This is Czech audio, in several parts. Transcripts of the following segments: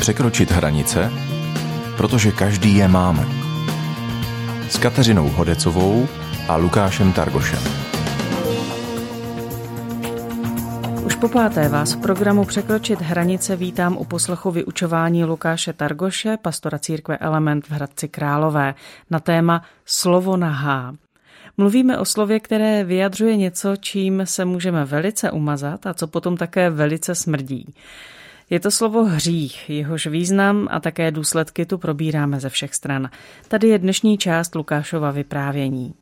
Překročit hranice, protože každý je máme. S Kateřinou Hodecovou a Lukášem Targošem. Po páté vás v programu Překročit hranice vítám u poslechu vyučování Lukáše Targoše, pastora církve Element v Hradci Králové, na téma Slovo na H. Mluvíme o slově, které vyjadřuje něco, čím se můžeme velice umazat a co potom také velice smrdí. Je to slovo hřích, jehož význam a také důsledky tu probíráme ze všech stran. Tady je dnešní část Lukášova vyprávění.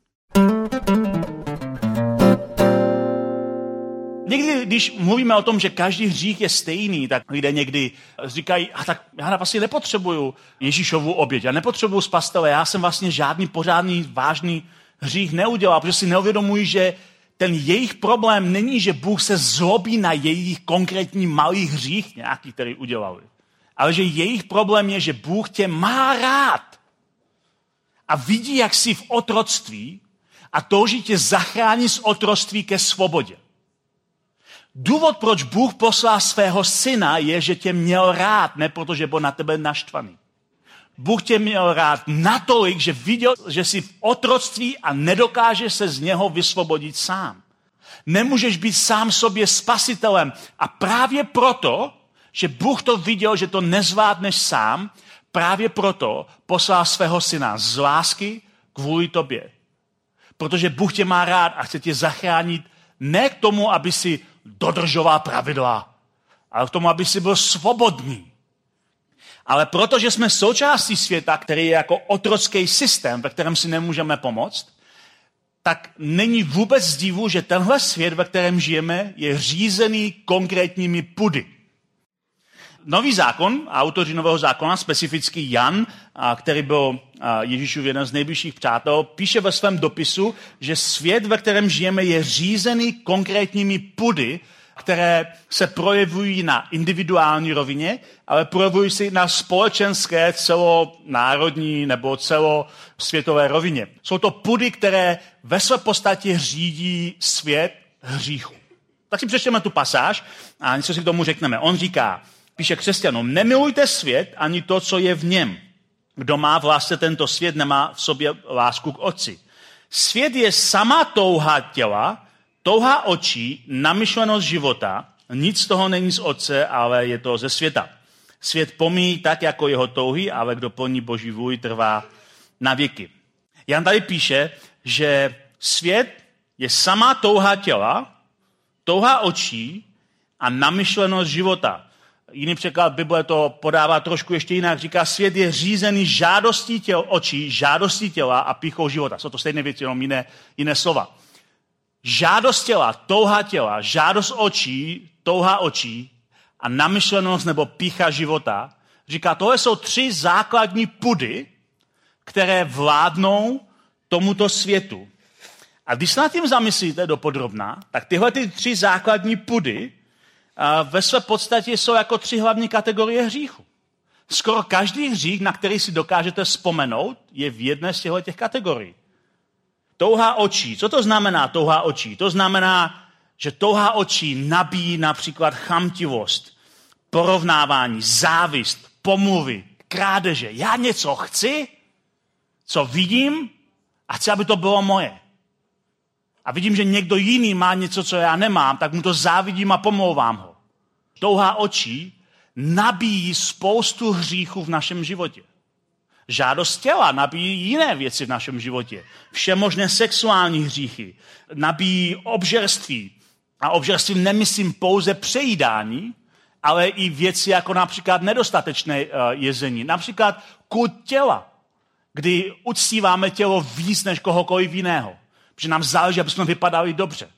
Někdy, když mluvíme o tom, že každý hřích je stejný, tak lidé někdy říkají, a tak já vlastně nepotřebuju Ježíšovu oběť, já nepotřebuju spastele, já jsem vlastně žádný pořádný, vážný hřích neudělal, protože si neuvědomuji, že ten jejich problém není, že Bůh se zlobí na jejich konkrétní malý hřích, nějaký, který udělali. Ale že jejich problém je, že Bůh tě má rád. A vidí, jak jsi v otroctví a touží tě zachránit z otroctví ke svobodě. Důvod, proč Bůh poslal svého syna, je, že tě měl rád, ne protože byl na tebe naštvaný. Bůh tě měl rád natolik, že viděl, že jsi v otroctví a nedokáže se z něho vysvobodit sám. Nemůžeš být sám sobě spasitelem. A právě proto, že Bůh to viděl, že to nezvládneš sám, právě proto poslal svého syna z lásky kvůli tobě. Protože Bůh tě má rád a chce tě zachránit ne k tomu, aby si dodržoval pravidla, ale k tomu, aby si byl svobodný. Ale protože jsme součástí světa, který je jako otrocký systém, ve kterém si nemůžeme pomoct, tak není vůbec divu, že tenhle svět, ve kterém žijeme, je řízený konkrétními pudy. Nový zákon, autoři nového zákona, specificky Jan, který byl Ježíšův jeden z nejbližších přátel, píše ve svém dopisu, že svět, ve kterém žijeme, je řízený konkrétními pudy, které se projevují na individuální rovině, ale projevují se na společenské, celonárodní nebo celosvětové rovině. Jsou to pudy, které ve své podstatě řídí svět hříchu. Tak si přečteme tu pasáž a něco si k tomu řekneme. On říká, píše křesťanům, nemilujte svět ani to, co je v něm. Kdo má v lásce tento svět, nemá v sobě lásku k otci. Svět je sama touha těla, touha očí, namyšlenost života, nic z toho není z otce, ale je to ze světa. Svět pomíjí tak, jako jeho touhy, ale kdo plní boží vůj, trvá na věky. Jan tady píše, že svět je sama touha těla, touha očí a namyšlenost života. Jiný překlad Bible to podává trošku ještě jinak. Říká, svět je řízený žádostí těl, očí, žádostí těla a píchou života. Jsou to stejné věci, jenom jiné, jiné slova. Žádost těla, touha těla, žádost očí, touha očí a namyšlenost nebo pícha života. Říká, tohle jsou tři základní pudy, které vládnou tomuto světu. A když se nad tím zamyslíte dopodrobná, tak tyhle ty tři základní pudy ve své podstatě jsou jako tři hlavní kategorie hříchu. Skoro každý hřích, na který si dokážete vzpomenout, je v jedné z těchto těch kategorií. Touha očí. Co to znamená touha očí? To znamená, že touha očí nabíjí například chamtivost, porovnávání, závist, pomluvy, krádeže. Já něco chci, co vidím a chci, aby to bylo moje. A vidím, že někdo jiný má něco, co já nemám, tak mu to závidím a pomlouvám ho. Touha očí nabíjí spoustu hříchů v našem životě. Žádost těla nabíjí jiné věci v našem životě. Všemožné sexuální hříchy, nabíjí obžerství. A obžerství nemyslím pouze přejídání, ale i věci jako například nedostatečné eh, jezení. Například kult těla, kdy uctíváme tělo víc než kohokoliv jiného. Protože nám záleží, aby jsme vypadali dobře.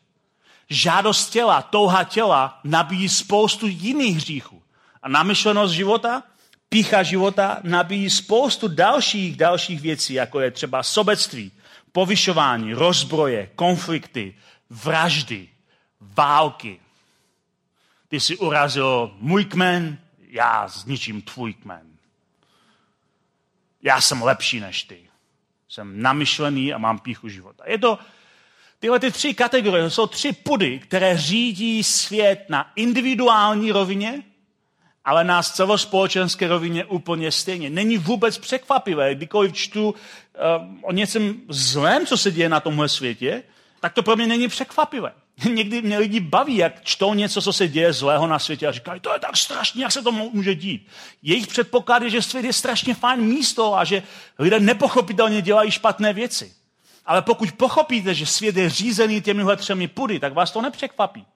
Žádost těla, touha těla nabíjí spoustu jiných hříchů. A namyšlenost života pícha života nabíjí spoustu dalších, dalších věcí, jako je třeba sobectví, povyšování, rozbroje, konflikty, vraždy, války. Ty si urazil můj kmen, já zničím tvůj kmen. Já jsem lepší než ty. Jsem namyšlený a mám píchu života. Je to, tyhle ty tři kategorie jsou tři pudy, které řídí svět na individuální rovině, ale na celospolečenské rovině úplně stejně. Není vůbec překvapivé, kdykoliv čtu uh, o něčem zlém, co se děje na tomhle světě, tak to pro mě není překvapivé. Někdy mě lidi baví, jak čtou něco, co se děje zlého na světě a říkají, to je tak strašně, jak se to může dít. Jejich předpoklad je, že svět je strašně fajn místo a že lidé nepochopitelně dělají špatné věci. Ale pokud pochopíte, že svět je řízený těmihle třemi pudy, tak vás to nepřekvapí.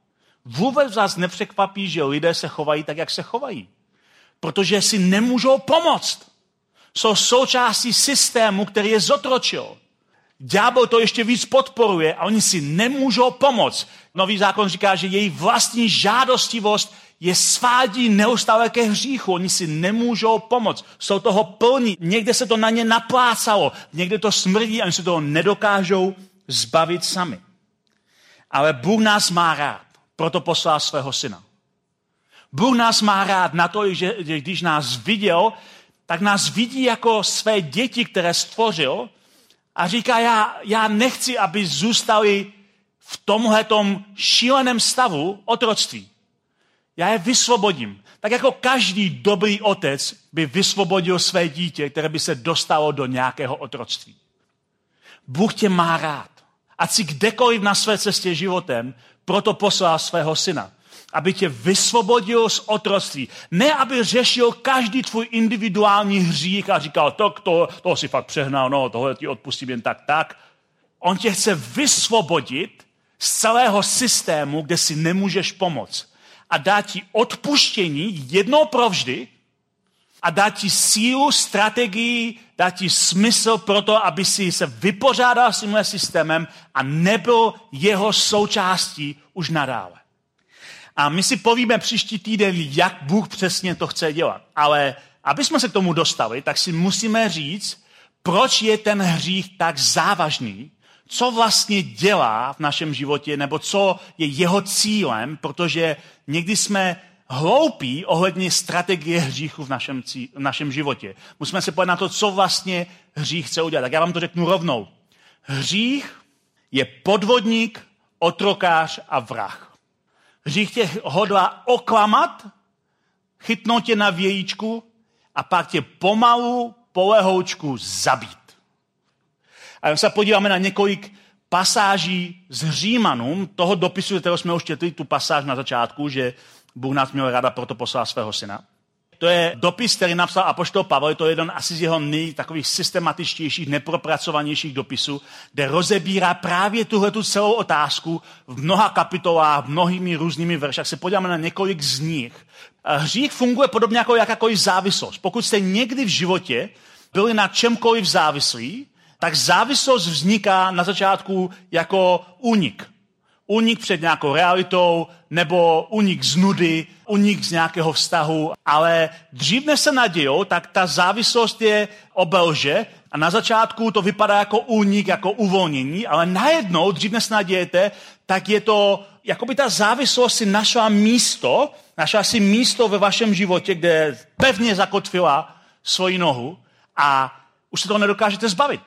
Vůbec vás nepřekvapí, že lidé se chovají tak, jak se chovají. Protože si nemůžou pomoct. Jsou součástí systému, který je zotročil. Ďábel to ještě víc podporuje a oni si nemůžou pomoct. Nový zákon říká, že její vlastní žádostivost je svádí neustále ke hříchu. Oni si nemůžou pomoct. Jsou toho plní. Někde se to na ně naplácalo. Někde to smrdí a oni se toho nedokážou zbavit sami. Ale Bůh nás má rád. Proto poslal svého syna. Bůh nás má rád na to, že když nás viděl, tak nás vidí jako své děti, které stvořil a říká, já, já nechci, aby zůstali v tomhletom šíleném stavu otroctví. Já je vysvobodím. Tak jako každý dobrý otec by vysvobodil své dítě, které by se dostalo do nějakého otroctví. Bůh tě má rád. Ať si kdekoliv na své cestě životem, proto poslal svého syna aby tě vysvobodil z otroctví. Ne, aby řešil každý tvůj individuální hřích a říkal, tak to, to si fakt přehnal, no, tohle ti odpustím jen tak, tak. On tě chce vysvobodit z celého systému, kde si nemůžeš pomoct. A dá ti odpuštění jednou provždy a dá ti sílu, strategii, dá ti smysl pro to, aby si se vypořádal s tímhle systémem a nebyl jeho součástí už nadále. A my si povíme příští týden, jak Bůh přesně to chce dělat. Ale aby jsme se k tomu dostali, tak si musíme říct, proč je ten hřích tak závažný, co vlastně dělá v našem životě, nebo co je jeho cílem, protože někdy jsme hloupí ohledně strategie hříchu v našem, cí, v našem životě. Musíme se podívat na to, co vlastně hřích chce udělat. Tak já vám to řeknu rovnou. Hřích je podvodník, otrokář a vrah. Hřích tě hodlá oklamat, chytnout tě na vějíčku a pak tě pomalu po lehoučku zabít. A se podíváme na několik pasáží z Římanům, toho dopisu, kterého jsme už četli, tu pasáž na začátku, že Bůh nás měl ráda, proto poslal svého syna. To je dopis, který napsal Apoštol Pavel, to je jeden asi z jeho nej takových systematičtějších, nepropracovanějších dopisů, kde rozebírá právě tuhle tu celou otázku v mnoha kapitolách, mnohými různými verších. Se podíváme na několik z nich. Hřích funguje podobně jako jakákoliv závislost. Pokud jste někdy v životě byli na čemkoliv závislí, tak závislost vzniká na začátku jako únik. Unik před nějakou realitou, nebo unik z nudy, unik z nějakého vztahu, ale dřív než se nadějou, tak ta závislost je obelže a na začátku to vypadá jako únik, jako uvolnění, ale najednou, dřív než se nadějete, tak je to, jako by ta závislost si našla místo, našla si místo ve vašem životě, kde pevně zakotvila svoji nohu a už se toho nedokážete zbavit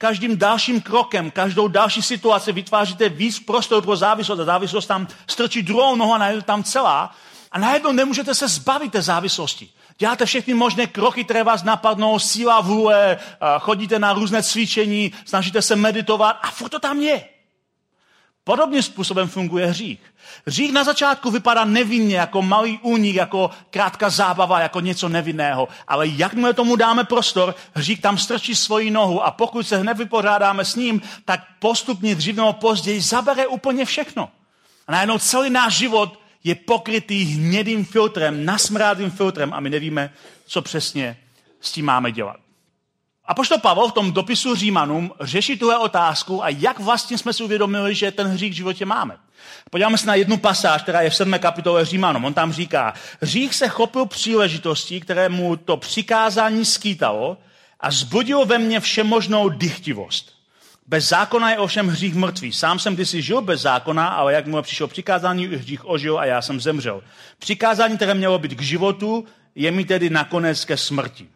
každým dalším krokem, každou další situaci vytváříte víc prostor pro závislost a závislost tam strčí druhou nohu a najednou tam celá a najednou nemůžete se zbavit té závislosti. Děláte všechny možné kroky, které vás napadnou, síla vůle, chodíte na různé cvičení, snažíte se meditovat a furt to tam je. Podobným způsobem funguje hřích. Hřích na začátku vypadá nevinně, jako malý únik, jako krátká zábava, jako něco nevinného. Ale jakmile tomu dáme prostor, hřích tam strčí svoji nohu a pokud se hned vypořádáme s ním, tak postupně dřív nebo později zabere úplně všechno. A najednou celý náš život je pokrytý hnědým filtrem, nasmrádým filtrem a my nevíme, co přesně s tím máme dělat. A pošto Pavel v tom dopisu Římanům řeší tuhle otázku a jak vlastně jsme si uvědomili, že ten hřích v životě máme. Podíváme se na jednu pasáž, která je v 7. kapitole Římanům. On tam říká, hřích se chopil příležitostí, které mu to přikázání skýtalo a zbudilo ve mně všemožnou dychtivost. Bez zákona je ovšem hřích mrtvý. Sám jsem kdysi žil bez zákona, ale jak mu přišlo přikázání, hřích ožil a já jsem zemřel. Přikázání, které mělo být k životu, je mi tedy nakonec ke smrti.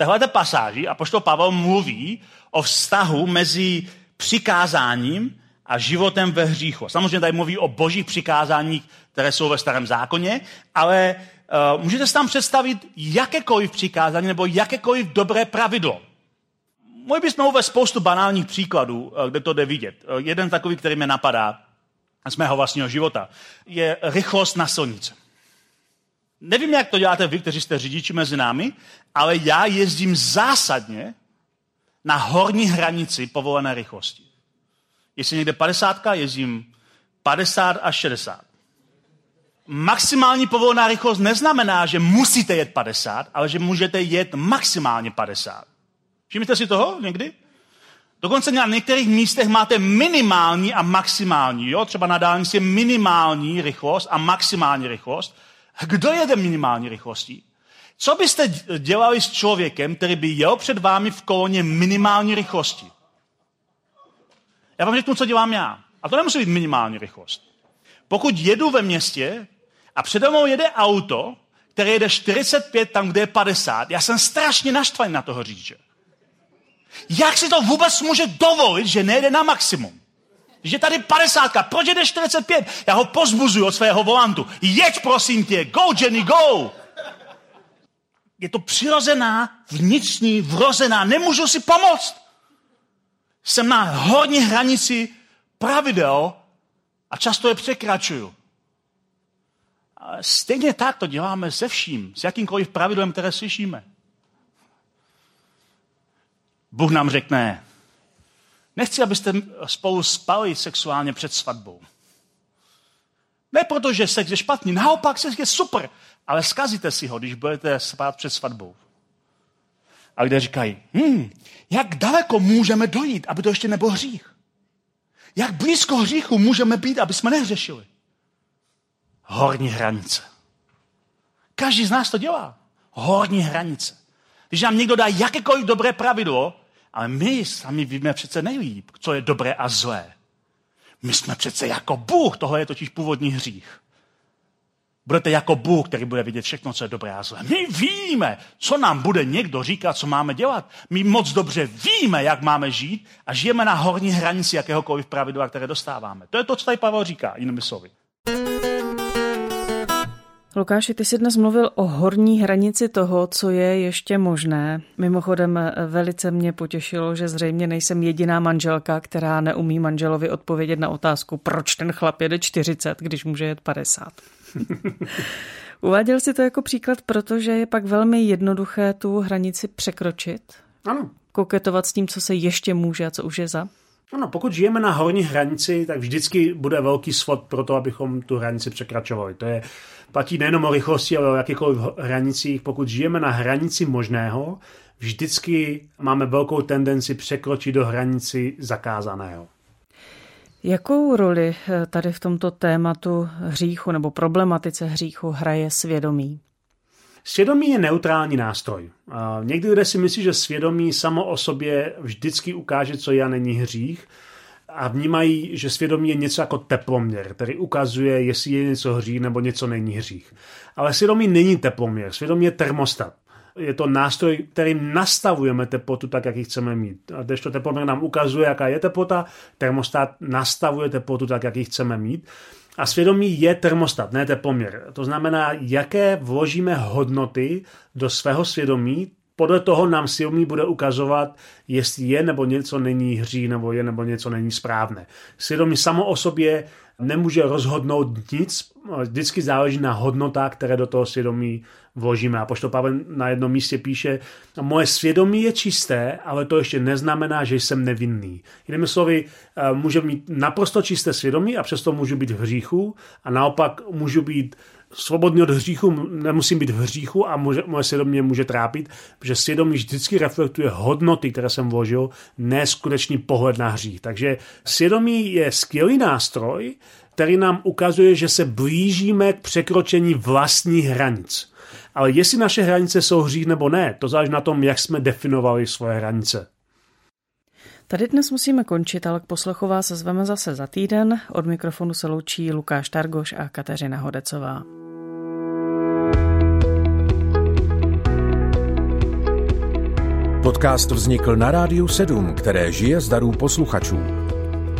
Téhle pasáži a poštol Pavel mluví o vztahu mezi přikázáním a životem ve hříchu. Samozřejmě tady mluví o božích přikázáních, které jsou ve starém zákoně, ale uh, můžete si tam představit jakékoliv přikázání nebo jakékoliv dobré pravidlo. Mohli bychom uvést spoustu banálních příkladů, uh, kde to jde vidět. Uh, jeden takový, který mě napadá z mého vlastního života, je rychlost na silnici. Nevím, jak to děláte vy, kteří jste řidiči mezi námi, ale já jezdím zásadně na horní hranici povolené rychlosti. Jestli někde 50, jezdím 50 až 60. Maximální povolená rychlost neznamená, že musíte jet 50, ale že můžete jet maximálně 50. Všimněte si toho někdy? Dokonce na některých místech máte minimální a maximální. Jo? Třeba na dálnici je minimální rychlost a maximální rychlost. Kdo jede minimální rychlostí? Co byste dělali s člověkem, který by jel před vámi v koloně minimální rychlosti? Já vám řeknu, co dělám já. A to nemusí být minimální rychlost. Pokud jedu ve městě a přede mnou jede auto, které jede 45 tam, kde je 50, já jsem strašně naštvaný na toho řidiče. Jak si to vůbec může dovolit, že nejde na maximum? Že tady 50, proč jde 45? Já ho pozbuzuju od svého volantu. Jeď prosím tě, go Jenny, go! Je to přirozená, vnitřní, vrozená, nemůžu si pomoct. Jsem na horní hranici pravidel a často je překračuju. Stejně tak to děláme se vším, s jakýmkoliv pravidlem, které slyšíme. Bůh nám řekne, nechci, abyste spolu spali sexuálně před svatbou. Ne proto, že sex je špatný, naopak sex je super, ale zkazíte si ho, když budete spát před svatbou. A lidé říkají, hm, jak daleko můžeme dojít, aby to ještě nebyl hřích? Jak blízko hříchu můžeme být, aby jsme nehřešili? Horní hranice. Každý z nás to dělá. Horní hranice. Když nám někdo dá jakékoliv dobré pravidlo, ale my sami víme přece nejlíp, co je dobré a zlé. My jsme přece jako Bůh, tohle je totiž původní hřích. Budete jako Bůh, který bude vidět všechno, co je dobré a zlé. My víme, co nám bude někdo říkat, co máme dělat. My moc dobře víme, jak máme žít a žijeme na horní hranici jakéhokoliv pravidla, které dostáváme. To je to, co tady Pavel říká, jinými slovy. Lukáši, ty jsi dnes mluvil o horní hranici toho, co je ještě možné. Mimochodem velice mě potěšilo, že zřejmě nejsem jediná manželka, která neumí manželovi odpovědět na otázku, proč ten chlap jede 40, když může jet 50. Uváděl si to jako příklad, protože je pak velmi jednoduché tu hranici překročit. Ano. Koketovat s tím, co se ještě může a co už je za. Ano, pokud žijeme na horní hranici, tak vždycky bude velký svod pro to, abychom tu hranici překračovali. To je, platí nejenom o rychlosti, ale o jakýchkoliv hranicích. Pokud žijeme na hranici možného, vždycky máme velkou tendenci překročit do hranici zakázaného. Jakou roli eh, tady v tomto tématu hříchu nebo problematice hříchu hraje svědomí? Svědomí je neutrální nástroj. Někdy lidé si myslí, že svědomí samo o sobě vždycky ukáže, co je a není hřích a vnímají, že svědomí je něco jako teploměr, který ukazuje, jestli je něco hřích nebo něco není hřích. Ale svědomí není teploměr, svědomí je termostat je to nástroj, kterým nastavujeme teplotu tak, jak ji chceme mít. A když to teploměr nám ukazuje, jaká je teplota, termostat nastavuje teplotu tak, jak ji chceme mít. A svědomí je termostat, ne teploměr. To znamená, jaké vložíme hodnoty do svého svědomí, podle toho nám svědomí bude ukazovat, jestli je nebo něco není hří, nebo je nebo něco není správné. Svědomí samo o sobě nemůže rozhodnout nic, vždycky záleží na hodnotách, které do toho svědomí vložíme. A pošto Pavel na jednom místě píše, moje svědomí je čisté, ale to ještě neznamená, že jsem nevinný. Jinými slovy, eh, můžu mít naprosto čisté svědomí a přesto můžu být v hříchu a naopak můžu být svobodný od hříchu, nemusím být v hříchu a může, moje svědomí může trápit, protože svědomí vždycky reflektuje hodnoty, které jsem vložil, ne skutečný pohled na hřích. Takže svědomí je skvělý nástroj, který nám ukazuje, že se blížíme k překročení vlastních hranic. Ale jestli naše hranice jsou hřích nebo ne, to záleží na tom, jak jsme definovali svoje hranice. Tady dnes musíme končit, ale k poslechu vás zveme zase za týden. Od mikrofonu se loučí Lukáš Targoš a Kateřina Hodecová. Podcast vznikl na Rádiu 7, které žije z darů posluchačů.